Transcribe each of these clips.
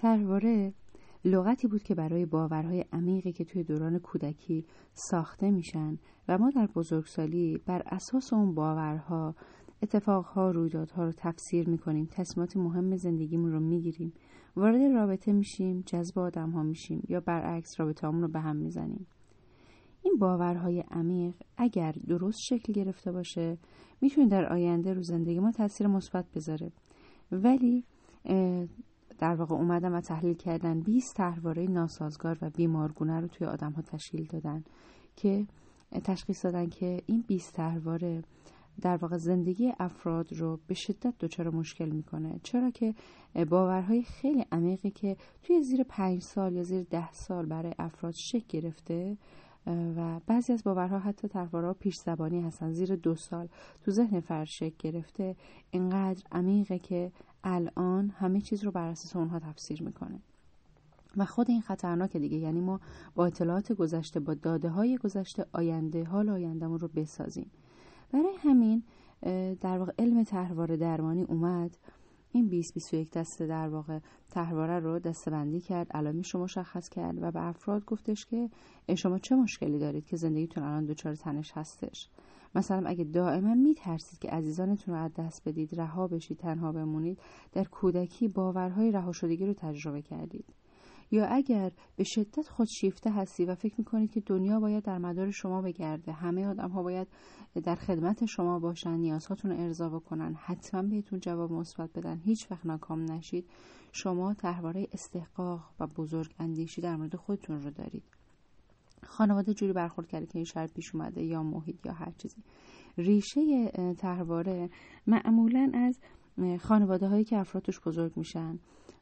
ترواره لغتی بود که برای باورهای عمیقی که توی دوران کودکی ساخته میشن و ما در بزرگسالی بر اساس اون باورها اتفاقها رویدادها رو تفسیر می‌کنیم تصمیمات مهم زندگیمون رو می‌گیریم وارد رابطه میشیم جذب آدم ها میشیم یا برعکس رابطه رو به هم می‌زنیم. این باورهای عمیق اگر درست شکل گرفته باشه می‌تونه در آینده رو زندگی ما تاثیر مثبت بذاره. ولی در واقع اومدن و تحلیل کردن 20 طرحواره ناسازگار و بیمارگونه رو توی آدم ها تشکیل دادن که تشخیص دادن که این 20 طرحواره در واقع زندگی افراد رو به شدت دچار مشکل می‌کنه. چرا که باورهای خیلی عمیقی که توی زیر پنج سال یا زیر ده سال برای افراد شکل گرفته و بعضی از باورها حتی تحوارها پیش زبانی هستن. زیر دو سال تو ذهن فرد شکل گرفته. اینقدر عمیقه که الان همه چیز رو بر اساس اونها تفسیر می‌کنه. و خود این خطرناکه دیگه. یعنی ما با اطلاعات گذشته با داده های گذشته آینده حال آیندهمون رو بسازیم. برای همین در واقع علم تحوار درمانی اومد. این 20 21 دسته در واقع تحواره رو دستبندی کرد علامیش رو مشخص کرد و به افراد گفتش که شما چه مشکلی دارید که زندگیتون الان دچار تنش هستش؟ مثلا اگه دائما میترسید که عزیزانتون رو از دست بدید رها بشید تنها بمونید در کودکی باورهای رها شدگی رو تجربه کردید. یا اگر به شدت خودشیفته هستی و فکر می‌کنید که دنیا باید در مدار شما بگرده همه آدم ها باید در خدمت شما باشن نیازهاتون رو ارضا بکنن حتما بهتون جواب مثبت بدن هیچ وقت ناکام نشید شما تحواره استحقاق و بزرگ اندیشی در مورد خودتون رو دارید. خانواده جوری برخورد کرده که این شرط پیش اومده یا محیط یا هر چیزی. ریشه تحواره معمولا از خانواده هایی که افراد توش بزرگ میشن.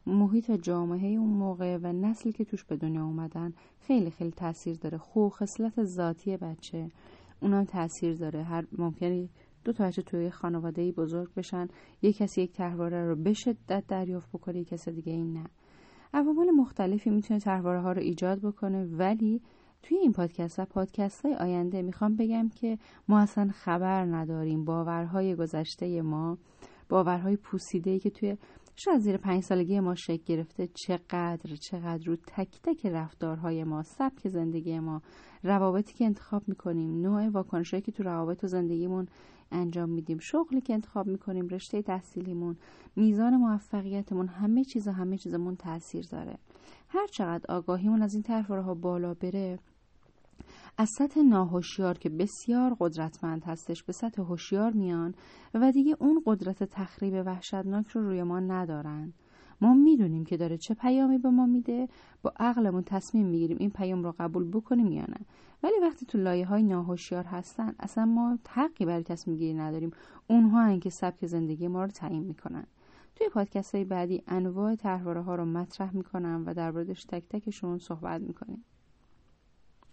محیط و جامعه اون موقع و نسلی که توش به دنیا اومدن خیلی خیلی تاثیر داره. خو خصلت ذاتی بچه. اونا تاثیر داره. هر ممکنی دو تا بچه توی خانواده بزرگ بشن. یک کسی یک تحواره رو به شدت دریافت بکنه یک کسی دیگه این نه. عوامل مختلفی می‌تونه تحواره ها رو ایجاد بکنه ولی توی این پادکست و پادکست های آینده می‌خوام بگم که ما اصلا خبر نداریم. باورهای گذشته ما باورهای پوسیده که توی شاید زیر پنج سالگی ما شکل گرفته چقدر چقدر رو تک تک رفتارهای ما سبک زندگی ما روابطی که انتخاب می‌کنیم نوع واکنشهایی که تو روابط و زندگیمون انجام میدیم شغلی که انتخاب می‌کنیم رشته تحصیلیمون میزان موفقیتمون همه چیز و همه چیزمون تاثیر داره. هر چقدر آگاهیمون از این ها بالا بره از سطح ناهوشیار که بسیار قدرتمند هستش به سطح هوشیار میان و دیگه اون قدرت تخریب وحشتناک رو روی ما ندارن. ما می‌دونیم که داره چه پیامی به ما میده با عقلمون تصمیم می‌گیریم این پیام رو قبول بکنیم یا نه. ولی وقتی تو لایه های ناهوشیار هستن اصلا ما حقی برای تصمیم گیری نداریم. اونها هن که سبک زندگی ما رو تعیین می‌کنن. توی پادکست های بعدی انواع تحواره ها رو مطرح می‌کنم و در موردش تک تکشون صحبت می‌کنیم.